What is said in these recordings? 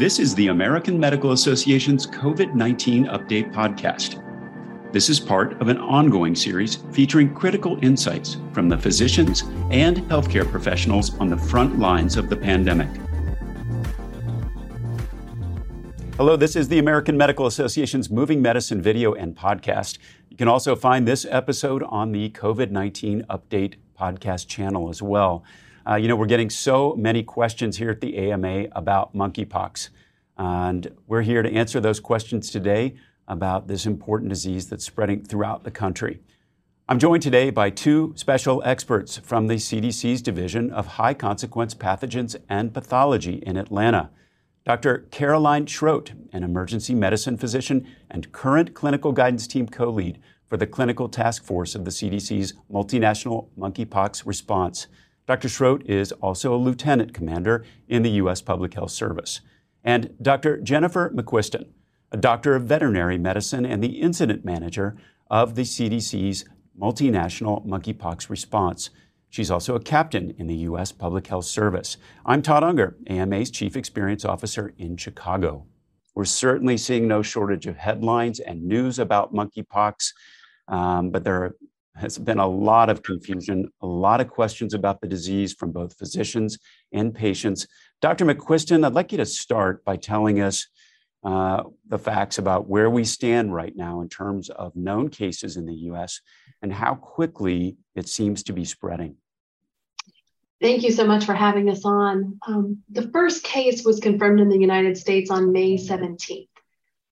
This is the American Medical Association's COVID 19 Update Podcast. This is part of an ongoing series featuring critical insights from the physicians and healthcare professionals on the front lines of the pandemic. Hello, this is the American Medical Association's Moving Medicine video and podcast. You can also find this episode on the COVID 19 Update podcast channel as well. Uh, you know, we're getting so many questions here at the AMA about monkeypox. And we're here to answer those questions today about this important disease that's spreading throughout the country. I'm joined today by two special experts from the CDC's Division of High Consequence Pathogens and Pathology in Atlanta. Dr. Caroline Schrodt, an emergency medicine physician and current clinical guidance team co lead for the clinical task force of the CDC's multinational monkeypox response. Dr. Schrodt is also a lieutenant commander in the U.S. Public Health Service. And Dr. Jennifer McQuiston, a doctor of veterinary medicine and the incident manager of the CDC's multinational monkeypox response. She's also a captain in the U.S. Public Health Service. I'm Todd Unger, AMA's Chief Experience Officer in Chicago. We're certainly seeing no shortage of headlines and news about monkeypox, um, but there has been a lot of confusion, a lot of questions about the disease from both physicians and patients. Dr. McQuiston, I'd like you to start by telling us uh, the facts about where we stand right now in terms of known cases in the US and how quickly it seems to be spreading. Thank you so much for having us on. Um, the first case was confirmed in the United States on May 17th.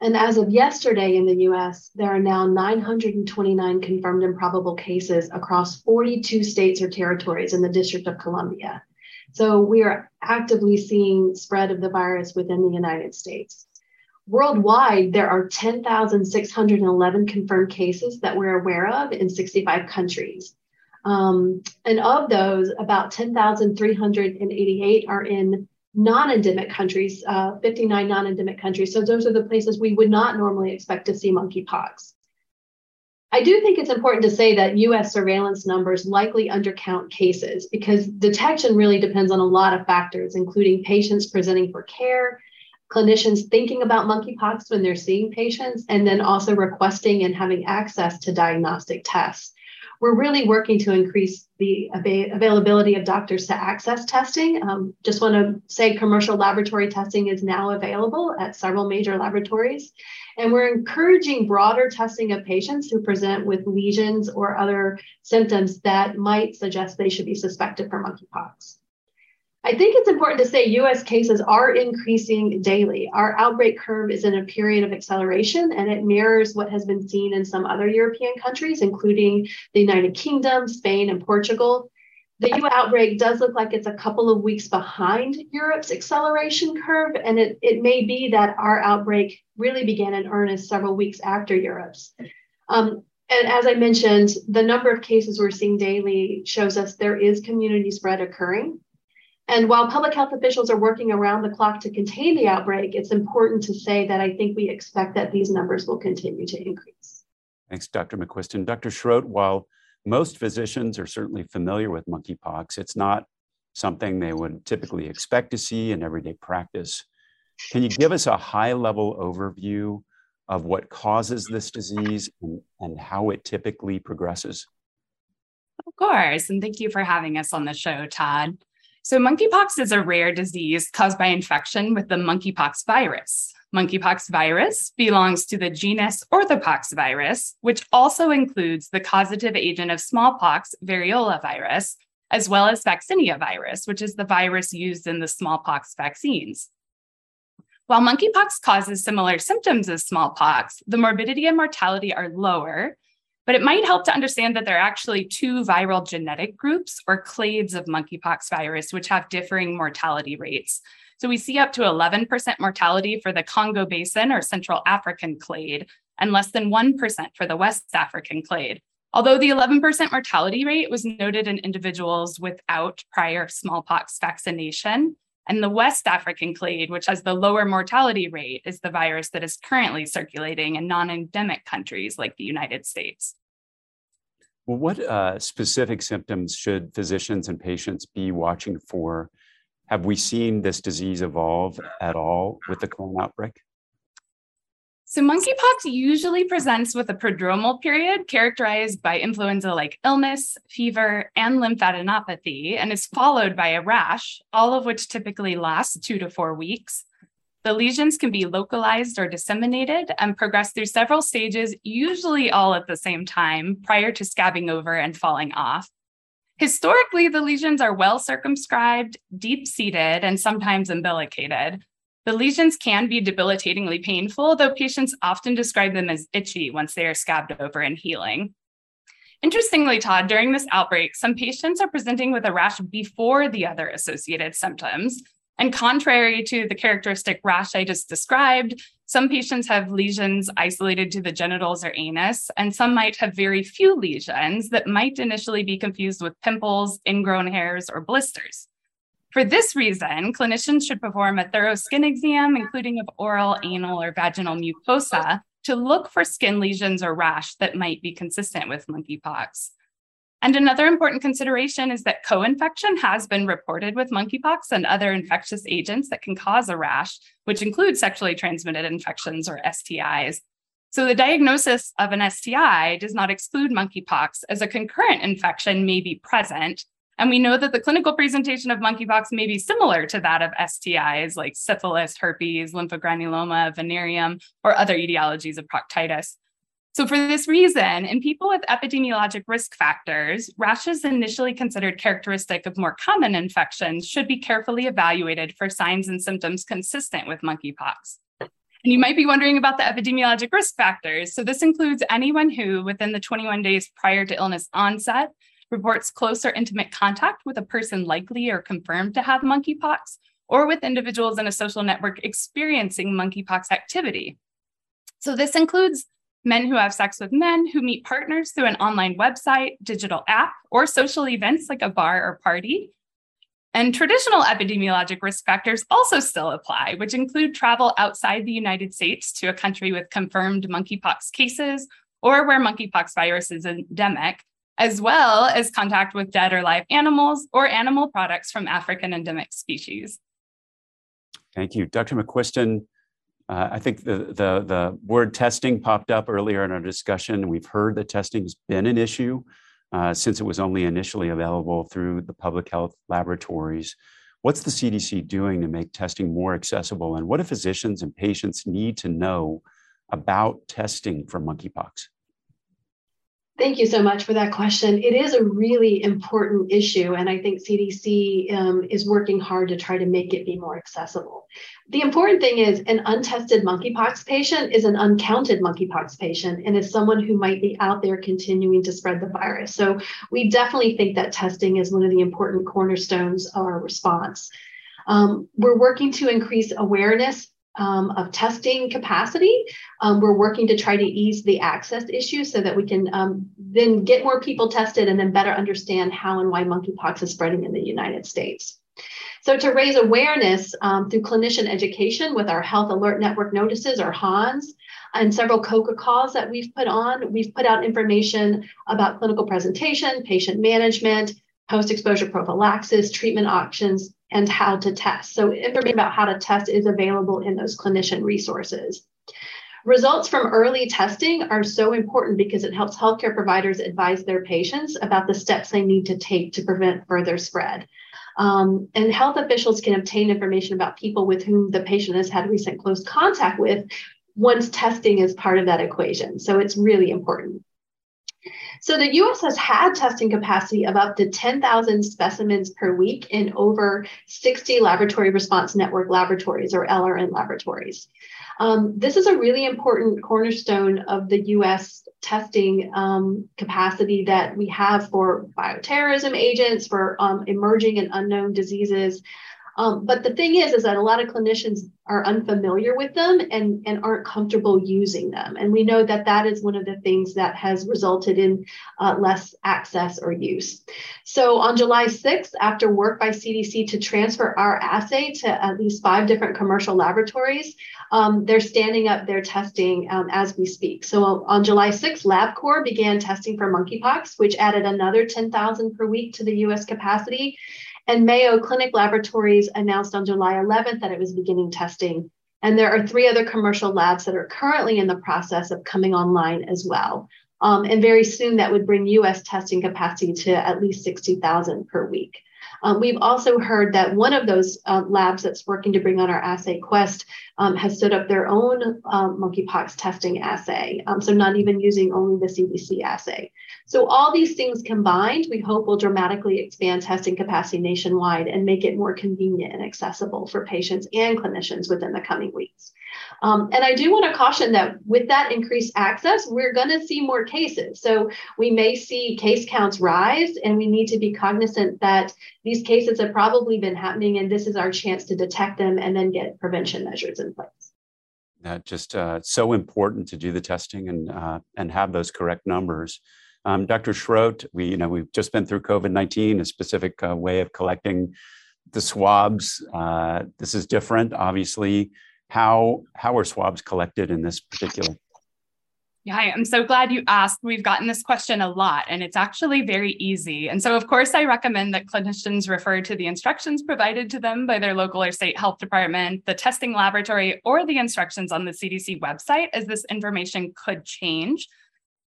And as of yesterday in the US, there are now 929 confirmed and probable cases across 42 states or territories in the District of Columbia. So we are actively seeing spread of the virus within the United States. Worldwide, there are 10,611 confirmed cases that we're aware of in 65 countries. Um, and of those, about 10,388 are in non endemic countries, uh, 59 non endemic countries. So those are the places we would not normally expect to see monkeypox. I do think it's important to say that US surveillance numbers likely undercount cases because detection really depends on a lot of factors, including patients presenting for care, clinicians thinking about monkeypox when they're seeing patients, and then also requesting and having access to diagnostic tests we're really working to increase the av- availability of doctors to access testing. Um, just want to say commercial laboratory testing is now available at several major laboratories. And we're encouraging broader testing of patients who present with lesions or other symptoms that might suggest they should be suspected for monkeypox. I think it's important to say US cases are increasing daily. Our outbreak curve is in a period of acceleration and it mirrors what has been seen in some other European countries, including the United Kingdom, Spain, and Portugal. The US outbreak does look like it's a couple of weeks behind Europe's acceleration curve, and it, it may be that our outbreak really began in earnest several weeks after Europe's. Um, and as I mentioned, the number of cases we're seeing daily shows us there is community spread occurring. And while public health officials are working around the clock to contain the outbreak, it's important to say that I think we expect that these numbers will continue to increase. Thanks, Dr. McQuiston. Dr. Schrodt, while most physicians are certainly familiar with monkeypox, it's not something they would typically expect to see in everyday practice. Can you give us a high level overview of what causes this disease and, and how it typically progresses? Of course. And thank you for having us on the show, Todd. So, monkeypox is a rare disease caused by infection with the monkeypox virus. Monkeypox virus belongs to the genus Orthopox virus, which also includes the causative agent of smallpox, variola virus, as well as vaccinia virus, which is the virus used in the smallpox vaccines. While monkeypox causes similar symptoms as smallpox, the morbidity and mortality are lower but it might help to understand that there are actually two viral genetic groups or clades of monkeypox virus, which have differing mortality rates. So we see up to 11% mortality for the Congo Basin or Central African clade, and less than 1% for the West African clade. Although the 11% mortality rate was noted in individuals without prior smallpox vaccination, and the West African clade, which has the lower mortality rate, is the virus that is currently circulating in non endemic countries like the United States. Well, what uh, specific symptoms should physicians and patients be watching for Have we seen this disease evolve at all with the current outbreak? So, monkeypox usually presents with a prodromal period characterized by influenza like illness, fever, and lymphadenopathy, and is followed by a rash, all of which typically lasts two to four weeks. The lesions can be localized or disseminated and progress through several stages, usually all at the same time, prior to scabbing over and falling off. Historically, the lesions are well circumscribed, deep seated, and sometimes umbilicated. The lesions can be debilitatingly painful, though patients often describe them as itchy once they are scabbed over and healing. Interestingly, Todd, during this outbreak, some patients are presenting with a rash before the other associated symptoms. And contrary to the characteristic rash I just described, some patients have lesions isolated to the genitals or anus, and some might have very few lesions that might initially be confused with pimples, ingrown hairs, or blisters. For this reason, clinicians should perform a thorough skin exam, including of oral, anal, or vaginal mucosa, to look for skin lesions or rash that might be consistent with monkeypox. And another important consideration is that co infection has been reported with monkeypox and other infectious agents that can cause a rash, which include sexually transmitted infections or STIs. So the diagnosis of an STI does not exclude monkeypox, as a concurrent infection may be present, and we know that the clinical presentation of monkeypox may be similar to that of STIs like syphilis, herpes, lymphogranuloma, venereum, or other etiologies of proctitis. So, for this reason, in people with epidemiologic risk factors, rashes initially considered characteristic of more common infections should be carefully evaluated for signs and symptoms consistent with monkeypox. And you might be wondering about the epidemiologic risk factors. So, this includes anyone who, within the 21 days prior to illness onset, reports close or intimate contact with a person likely or confirmed to have monkeypox, or with individuals in a social network experiencing monkeypox activity. So, this includes men who have sex with men who meet partners through an online website, digital app, or social events like a bar or party. And traditional epidemiologic risk factors also still apply, which include travel outside the United States to a country with confirmed monkeypox cases or where monkeypox virus is endemic, as well as contact with dead or live animals or animal products from African endemic species. Thank you. Dr. McQuiston, uh, I think the, the, the word testing popped up earlier in our discussion. We've heard that testing has been an issue uh, since it was only initially available through the public health laboratories. What's the CDC doing to make testing more accessible? And what do physicians and patients need to know about testing for monkeypox? Thank you so much for that question. It is a really important issue, and I think CDC um, is working hard to try to make it be more accessible. The important thing is an untested monkeypox patient is an uncounted monkeypox patient and is someone who might be out there continuing to spread the virus. So we definitely think that testing is one of the important cornerstones of our response. Um, we're working to increase awareness um, of testing capacity. Um, we're working to try to ease the access issue so that we can um, then get more people tested and then better understand how and why monkeypox is spreading in the United States. So to raise awareness um, through clinician education with our Health Alert Network notices or HANS, and several COCA calls that we've put on, we've put out information about clinical presentation, patient management, post-exposure prophylaxis, treatment options, and how to test. So information about how to test is available in those clinician resources. Results from early testing are so important because it helps healthcare providers advise their patients about the steps they need to take to prevent further spread. Um, and health officials can obtain information about people with whom the patient has had recent close contact with once testing is part of that equation. So it's really important. So the US has had testing capacity of up to 10,000 specimens per week in over 60 laboratory response network laboratories or LRN laboratories. Um, this is a really important cornerstone of the US testing um, capacity that we have for bioterrorism agents, for um, emerging and unknown diseases, um, but the thing is, is that a lot of clinicians are unfamiliar with them and, and aren't comfortable using them. And we know that that is one of the things that has resulted in uh, less access or use. So on July 6th, after work by CDC to transfer our assay to at least five different commercial laboratories, um, they're standing up their testing um, as we speak. So on July 6th, LabCorp began testing for monkeypox, which added another 10,000 per week to the US capacity. And Mayo Clinic Laboratories announced on July 11th that it was beginning testing. And there are three other commercial labs that are currently in the process of coming online as well. Um, and very soon that would bring US testing capacity to at least 60,000 per week. Um, we've also heard that one of those uh, labs that's working to bring on our assay Quest um, has stood up their own um, monkeypox testing assay. Um, so not even using only the CDC assay. So all these things combined, we hope will dramatically expand testing capacity nationwide and make it more convenient and accessible for patients and clinicians within the coming weeks. Um, and I do want to caution that with that increased access, we're going to see more cases. So we may see case counts rise, and we need to be cognizant that these cases have probably been happening, and this is our chance to detect them and then get prevention measures in place. That just uh, so important to do the testing and uh, and have those correct numbers. Um, Dr. Schrodt, we you know we've just been through COVID nineteen, a specific uh, way of collecting the swabs. Uh, this is different, obviously how how are swabs collected in this particular yeah, I'm so glad you asked. We've gotten this question a lot, and it's actually very easy. And so, of course, I recommend that clinicians refer to the instructions provided to them by their local or state health department, the testing laboratory, or the instructions on the CDC website, as this information could change.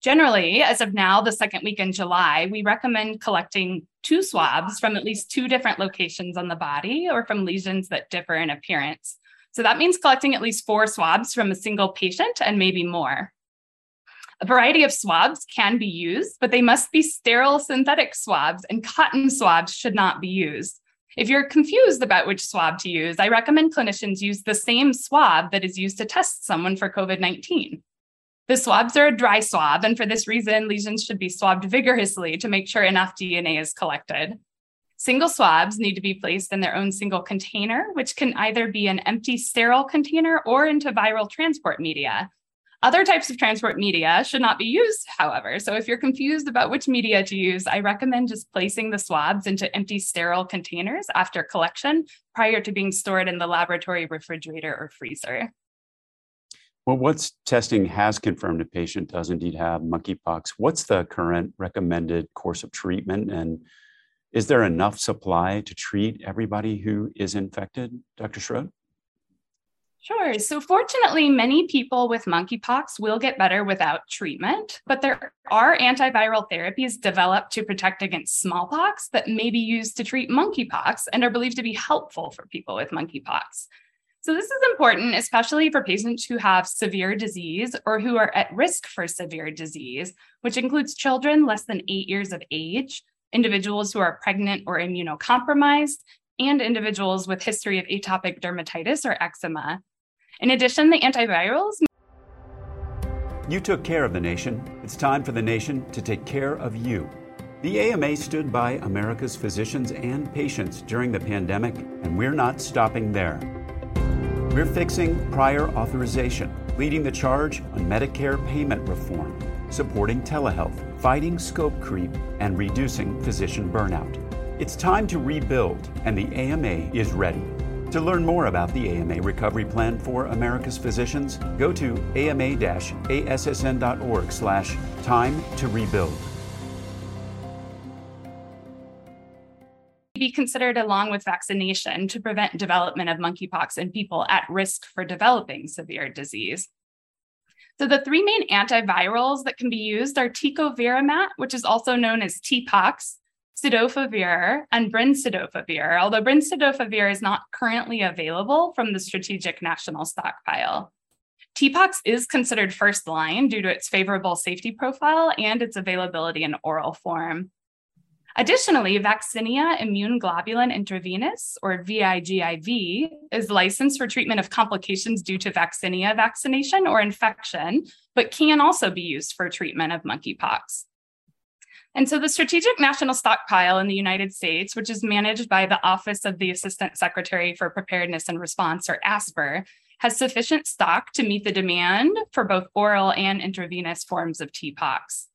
Generally, as of now, the second week in July, we recommend collecting two swabs from at least two different locations on the body or from lesions that differ in appearance. So that means collecting at least four swabs from a single patient and maybe more. A variety of swabs can be used, but they must be sterile synthetic swabs, and cotton swabs should not be used. If you're confused about which swab to use, I recommend clinicians use the same swab that is used to test someone for COVID 19. The swabs are a dry swab, and for this reason, lesions should be swabbed vigorously to make sure enough DNA is collected. Single swabs need to be placed in their own single container, which can either be an empty sterile container or into viral transport media. Other types of transport media should not be used, however. So if you're confused about which media to use, I recommend just placing the swabs into empty sterile containers after collection prior to being stored in the laboratory refrigerator or freezer. Well, what's testing has confirmed a patient does indeed have monkeypox. What's the current recommended course of treatment and is there enough supply to treat everybody who is infected, Dr. Schrodt? Sure. So, fortunately, many people with monkeypox will get better without treatment, but there are antiviral therapies developed to protect against smallpox that may be used to treat monkeypox and are believed to be helpful for people with monkeypox. So, this is important, especially for patients who have severe disease or who are at risk for severe disease, which includes children less than eight years of age, individuals who are pregnant or immunocompromised, and individuals with history of atopic dermatitis or eczema. In addition, the antivirals. You took care of the nation. It's time for the nation to take care of you. The AMA stood by America's physicians and patients during the pandemic, and we're not stopping there. We're fixing prior authorization, leading the charge on Medicare payment reform, supporting telehealth fighting scope creep, and reducing physician burnout. It's time to rebuild, and the AMA is ready. To learn more about the AMA Recovery Plan for America's Physicians, go to ama-assn.org slash time to rebuild. Be considered along with vaccination to prevent development of monkeypox in people at risk for developing severe disease. So the three main antivirals that can be used are tecovirimat, which is also known as TPOXX, cidofovir, and brincidofovir, although brincidofovir is not currently available from the Strategic National Stockpile. TPOXX is considered first line due to its favorable safety profile and its availability in oral form. Additionally, Vaccinia Immune Globulin Intravenous, or VIGIV, is licensed for treatment of complications due to vaccinia vaccination or infection, but can also be used for treatment of monkeypox. And so the Strategic National Stockpile in the United States, which is managed by the Office of the Assistant Secretary for Preparedness and Response, or ASPR, has sufficient stock to meet the demand for both oral and intravenous forms of TPOXX.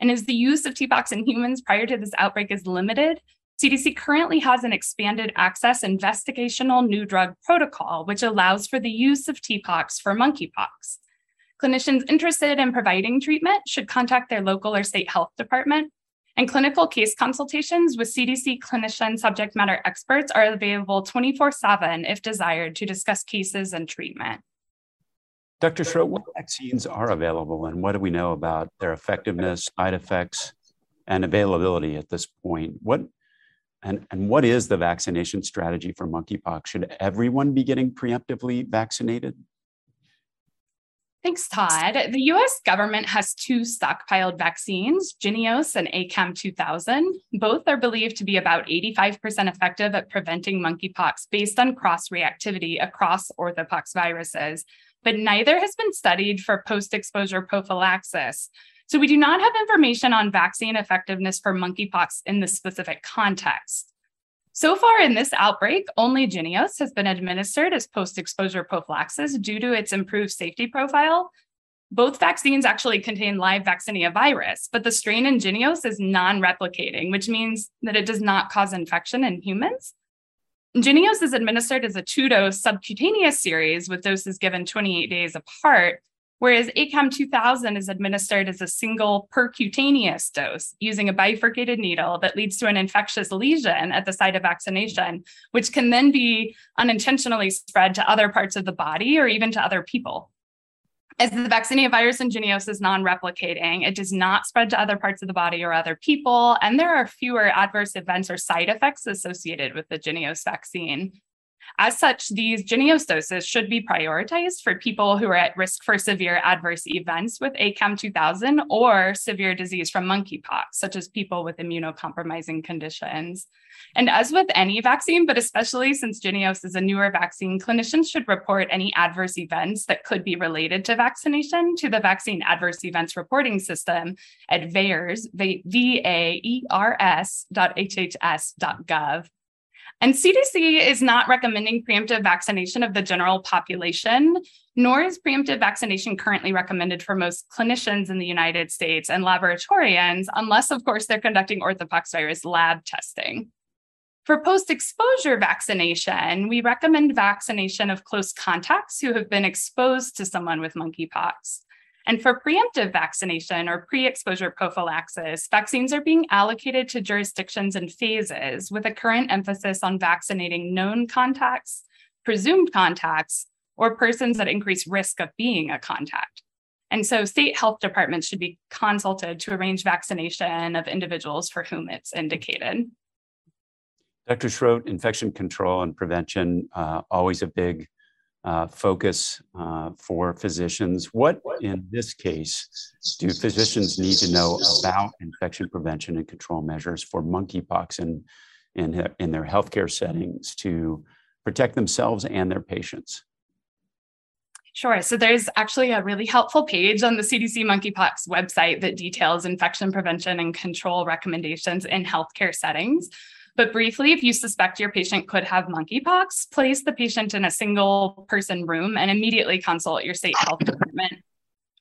And as the use of TPOXX in humans prior to this outbreak is limited, CDC currently has an expanded access investigational new drug protocol, which allows for the use of TPOXX for monkeypox. Clinicians interested in providing treatment should contact their local or state health department. And clinical case consultations with CDC clinician subject matter experts are available 24 7 if desired to discuss cases and treatment. Dr. Schrodt, what vaccines are available and what do we know about their effectiveness, side effects, and availability at this point? What and, and what is the vaccination strategy for monkeypox? Should everyone be getting preemptively vaccinated? Thanks, Todd. The US government has two stockpiled vaccines, Jynneos and ACAM 2000. Both are believed to be about 85% effective at preventing monkeypox based on cross reactivity across orthopox viruses, but neither has been studied for post exposure prophylaxis. So we do not have information on vaccine effectiveness for monkeypox in this specific context. So far in this outbreak, only Jynneos has been administered as post exposure prophylaxis due to its improved safety profile. Both vaccines actually contain live vaccinia virus, but the strain in Jynneos is non replicating, which means that it does not cause infection in humans. Jynneos is administered as a two dose subcutaneous series with doses given 28 days apart, whereas ACAM 2000 is administered as a single percutaneous dose using a bifurcated needle that leads to an infectious lesion at the site of vaccination, which can then be unintentionally spread to other parts of the body or even to other people. As the vaccinia virus Jynneos is non-replicating, it does not spread to other parts of the body or other people, and there are fewer adverse events or side effects associated with the Jynneos vaccine. As such, these Jynneos doses should be prioritized for people who are at risk for severe adverse events with ACAM 2000 or severe disease from monkeypox, such as people with immunocompromising conditions. And as with any vaccine, but especially since Jynneos is a newer vaccine, clinicians should report any adverse events that could be related to vaccination to the Vaccine Adverse Events Reporting System at VAERS, V-A-E-R-S dot HHS dot gov. And CDC is not recommending preemptive vaccination of the general population, nor is preemptive vaccination currently recommended for most clinicians in the United States and laboratorians, unless, of course, they're conducting orthopoxvirus lab testing. For post exposure vaccination, we recommend vaccination of close contacts who have been exposed to someone with monkeypox. And for preemptive vaccination or pre exposure prophylaxis, vaccines are being allocated to jurisdictions in phases with a current emphasis on vaccinating known contacts, presumed contacts, or persons at increased risk of being a contact. And so state health departments should be consulted to arrange vaccination of individuals for whom it's indicated. Dr. Schrodt, infection control and prevention, uh, always a big uh, focus uh, for physicians. What, in this case, do physicians need to know about infection prevention and control measures for monkeypox in, in, in their healthcare settings to protect themselves and their patients? Sure. So there's actually a really helpful page on the CDC monkeypox website that details infection prevention and control recommendations in healthcare settings. But briefly, if you suspect your patient could have monkeypox, place the patient in a single person room and immediately consult your state health department.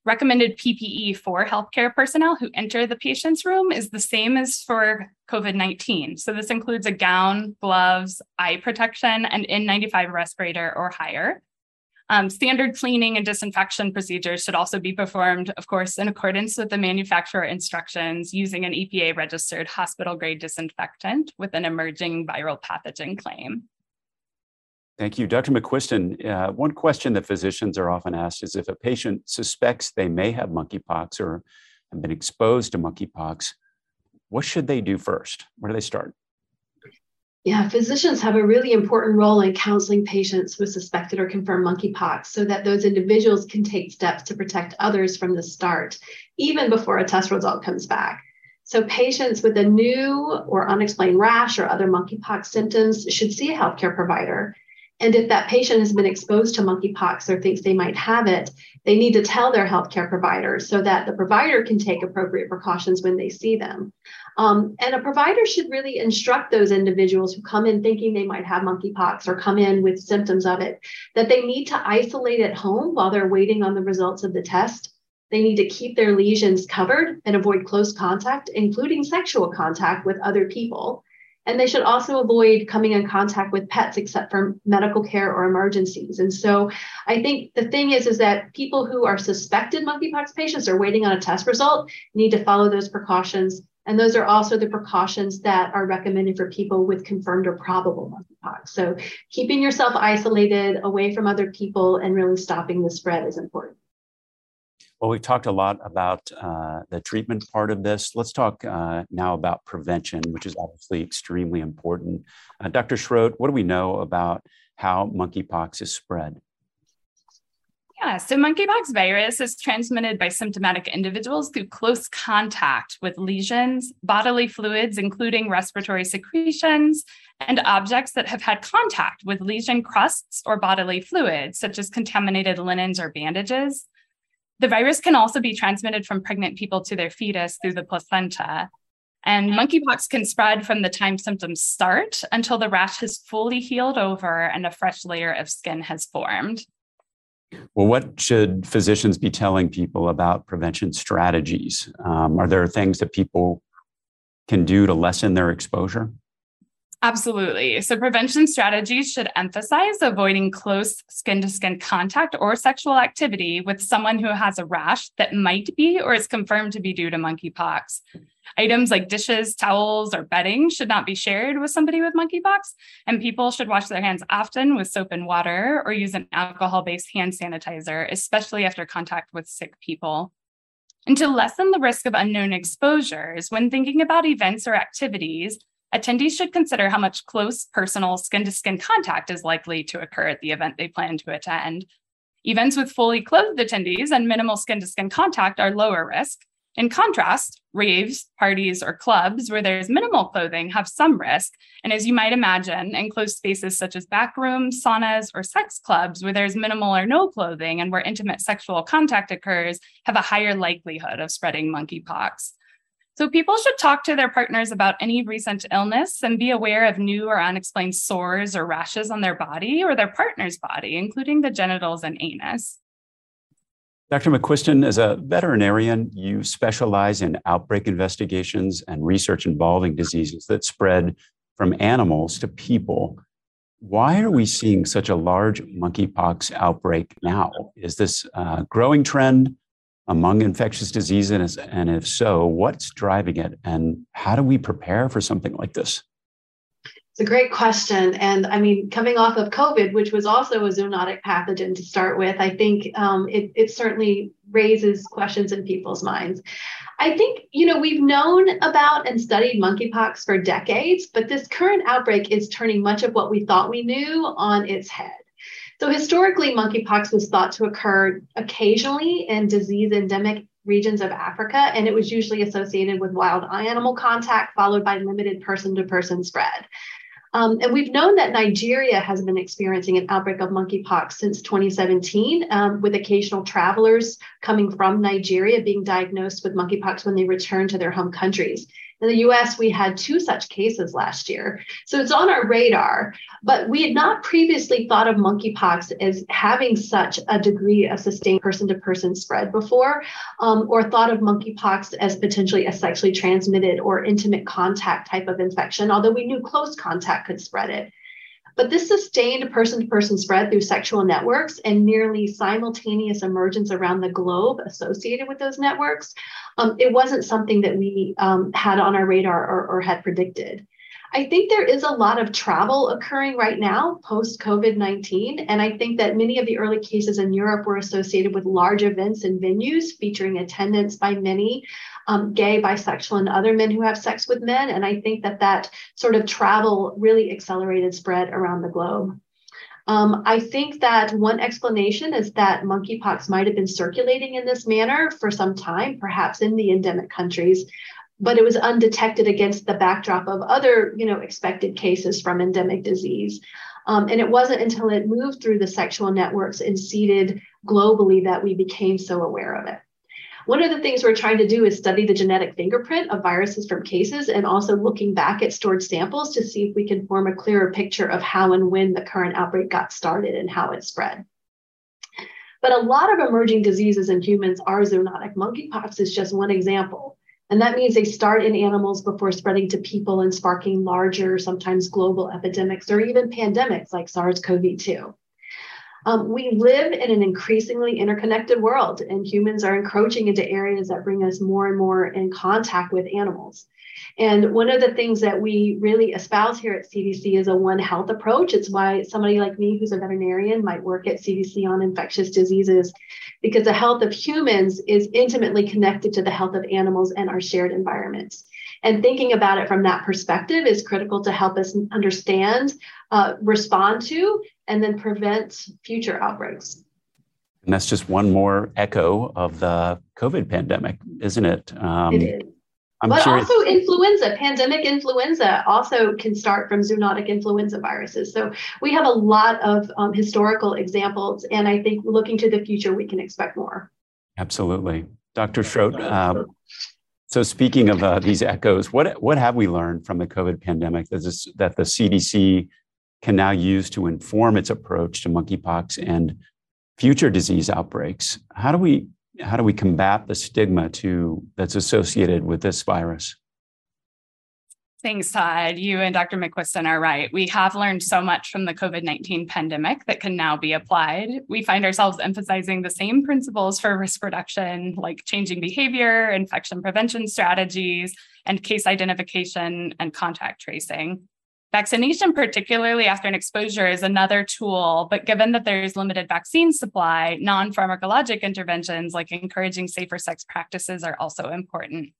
Recommended PPE for healthcare personnel who enter the patient's room is the same as for COVID 19. So, this includes a gown, gloves, eye protection, and N95 respirator or higher. Um, standard cleaning and disinfection procedures should also be performed, of course, in accordance with the manufacturer instructions using an EPA registered hospital grade disinfectant with an emerging viral pathogen claim. Thank you. Dr. McQuiston, uh, one question that physicians are often asked is if a patient suspects they may have monkeypox or have been exposed to monkeypox, what should they do first? Where do they start? Yeah, physicians have a really important role in counseling patients with suspected or confirmed monkeypox so that those individuals can take steps to protect others from the start, even before a test result comes back. So, patients with a new or unexplained rash or other monkeypox symptoms should see a healthcare provider and if that patient has been exposed to monkeypox or thinks they might have it, they need to tell their healthcare provider so that the provider can take appropriate precautions when they see them. Um, and a provider should really instruct those individuals who come in thinking they might have monkeypox or come in with symptoms of it that they need to isolate at home while they're waiting on the results of the test. They need to keep their lesions covered and avoid close contact, including sexual contact with other people. And they should also avoid coming in contact with pets except for medical care or emergencies. And so I think the thing is, is that people who are suspected monkeypox patients are waiting on a test result need to follow those precautions And those are also the precautions that are recommended for people with confirmed or probable monkeypox. So keeping yourself isolated away from other people and really stopping the spread is important. Well, we've talked a lot about uh, the treatment part of this. Let's talk uh, now about prevention, which is obviously extremely important. Uh, Dr. Schrodt, what do we know about how monkeypox is spread? Yeah, so monkeypox virus is transmitted by symptomatic individuals through close contact with lesions, bodily fluids, including respiratory secretions, and objects that have had contact with lesion crusts or bodily fluids, such as contaminated linens or bandages. The virus can also be transmitted from pregnant people to their fetus through the placenta. And monkeypox can spread from the time symptoms start until the rash has fully healed over and a fresh layer of skin has formed. Well, what should physicians be telling people about prevention strategies? Um, are there things that people can do to lessen their exposure? Absolutely. So, prevention strategies should emphasize avoiding close skin to skin contact or sexual activity with someone who has a rash that might be or is confirmed to be due to monkeypox. Items like dishes, towels, or bedding should not be shared with somebody with monkeypox, and people should wash their hands often with soap and water or use an alcohol based hand sanitizer, especially after contact with sick people. And to lessen the risk of unknown exposures, when thinking about events or activities, attendees should consider how much close personal skin to skin contact is likely to occur at the event they plan to attend. Events with fully clothed attendees and minimal skin to skin contact are lower risk. In contrast, raves, parties, or clubs where there's minimal clothing have some risk. And as you might imagine, enclosed spaces such as back rooms, saunas, or sex clubs where there's minimal or no clothing and where intimate sexual contact occurs have a higher likelihood of spreading monkeypox. So people should talk to their partners about any recent illness and be aware of new or unexplained sores or rashes on their body or their partner's body, including the genitals and anus. Dr. McQuiston, as a veterinarian, you specialize in outbreak investigations and research involving diseases that spread from animals to people. Why are we seeing such a large monkeypox outbreak now? Is this a growing trend? Among infectious diseases? And if so, what's driving it? And how do we prepare for something like this? It's a great question. And I mean, coming off of COVID, which was also a zoonotic pathogen to start with, I think um, it, it certainly raises questions in people's minds. I think, you know, we've known about and studied monkeypox for decades, but this current outbreak is turning much of what we thought we knew on its head. So historically, monkeypox was thought to occur occasionally in disease endemic regions of Africa, and it was usually associated with wild animal contact, followed by limited person to person spread. Um, and we've known that Nigeria has been experiencing an outbreak of monkeypox since 2017, um, with occasional travelers coming from Nigeria being diagnosed with monkeypox when they return to their home countries. In the US, we had two such cases last year. So it's on our radar, but we had not previously thought of monkeypox as having such a degree of sustained person to person spread before, um, or thought of monkeypox as potentially a sexually transmitted or intimate contact type of infection, although we knew close contact could spread it. But this sustained person to person spread through sexual networks and nearly simultaneous emergence around the globe associated with those networks, um, it wasn't something that we um, had on our radar or, or had predicted. I think there is a lot of travel occurring right now post COVID 19. And I think that many of the early cases in Europe were associated with large events and venues featuring attendance by many um, gay, bisexual, and other men who have sex with men. And I think that that sort of travel really accelerated spread around the globe. Um, I think that one explanation is that monkeypox might have been circulating in this manner for some time, perhaps in the endemic countries, but it was undetected against the backdrop of other, you know, expected cases from endemic disease. Um, and it wasn't until it moved through the sexual networks and seeded globally that we became so aware of it. One of the things we're trying to do is study the genetic fingerprint of viruses from cases and also looking back at stored samples to see if we can form a clearer picture of how and when the current outbreak got started and how it spread. But a lot of emerging diseases in humans are zoonotic. Monkeypox is just one example. And that means they start in animals before spreading to people and sparking larger, sometimes global epidemics or even pandemics like SARS CoV 2. Um, we live in an increasingly interconnected world, and humans are encroaching into areas that bring us more and more in contact with animals. And one of the things that we really espouse here at CDC is a One Health approach. It's why somebody like me, who's a veterinarian, might work at CDC on infectious diseases, because the health of humans is intimately connected to the health of animals and our shared environments. And thinking about it from that perspective is critical to help us understand, uh, respond to, and then prevent future outbreaks. And that's just one more echo of the COVID pandemic, isn't it? Um, it is. I'm but curious. also influenza, pandemic influenza also can start from zoonotic influenza viruses. So we have a lot of um, historical examples, and I think looking to the future, we can expect more. Absolutely. Dr. Schrodt, uh, so speaking of uh, these echoes, what, what have we learned from the COVID pandemic that, this, that the CDC can now use to inform its approach to monkeypox and future disease outbreaks? How do we how do we combat the stigma to that's associated with this virus? Thanks, Todd. You and Dr. McQuiston are right. We have learned so much from the COVID 19 pandemic that can now be applied. We find ourselves emphasizing the same principles for risk reduction, like changing behavior, infection prevention strategies, and case identification and contact tracing. Vaccination, particularly after an exposure, is another tool, but given that there's limited vaccine supply, non pharmacologic interventions like encouraging safer sex practices are also important.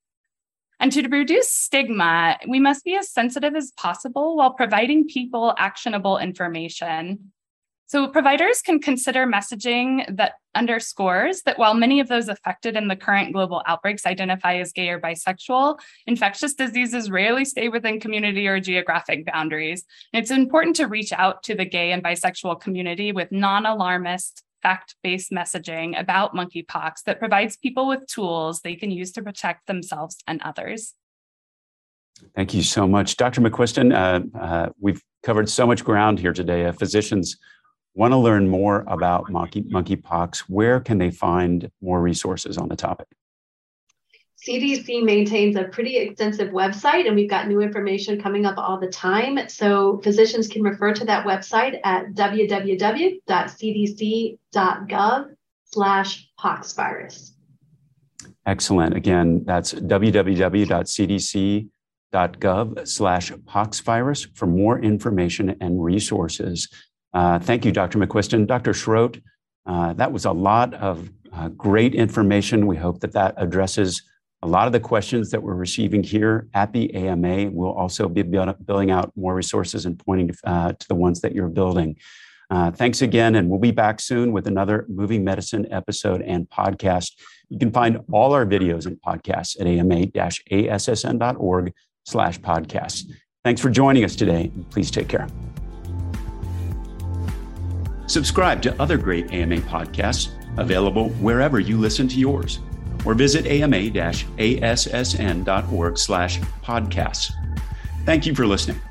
And to reduce stigma, we must be as sensitive as possible while providing people actionable information. So, providers can consider messaging that underscores that while many of those affected in the current global outbreaks identify as gay or bisexual, infectious diseases rarely stay within community or geographic boundaries. And it's important to reach out to the gay and bisexual community with non alarmist, fact based messaging about monkeypox that provides people with tools they can use to protect themselves and others. Thank you so much. Dr. McQuiston, uh, uh, we've covered so much ground here today. Uh, physicians want to learn more about monkey, monkeypox, where can they find more resources on the topic? CDC maintains a pretty extensive website, and we've got new information coming up all the time. So physicians can refer to that website at www.cdc.gov slash poxvirus. Excellent. Again, that's www.cdc.gov slash poxvirus for more information and resources uh, thank you, Dr. McQuiston. Dr. Schrodt, uh, that was a lot of uh, great information. We hope that that addresses a lot of the questions that we're receiving here at the AMA. We'll also be building out more resources and pointing to, uh, to the ones that you're building. Uh, thanks again, and we'll be back soon with another Moving Medicine episode and podcast. You can find all our videos and podcasts at ama-assn.org slash podcasts. Thanks for joining us today. Please take care. Subscribe to other great AMA podcasts available wherever you listen to yours, or visit ama-assn.org slash podcasts. Thank you for listening.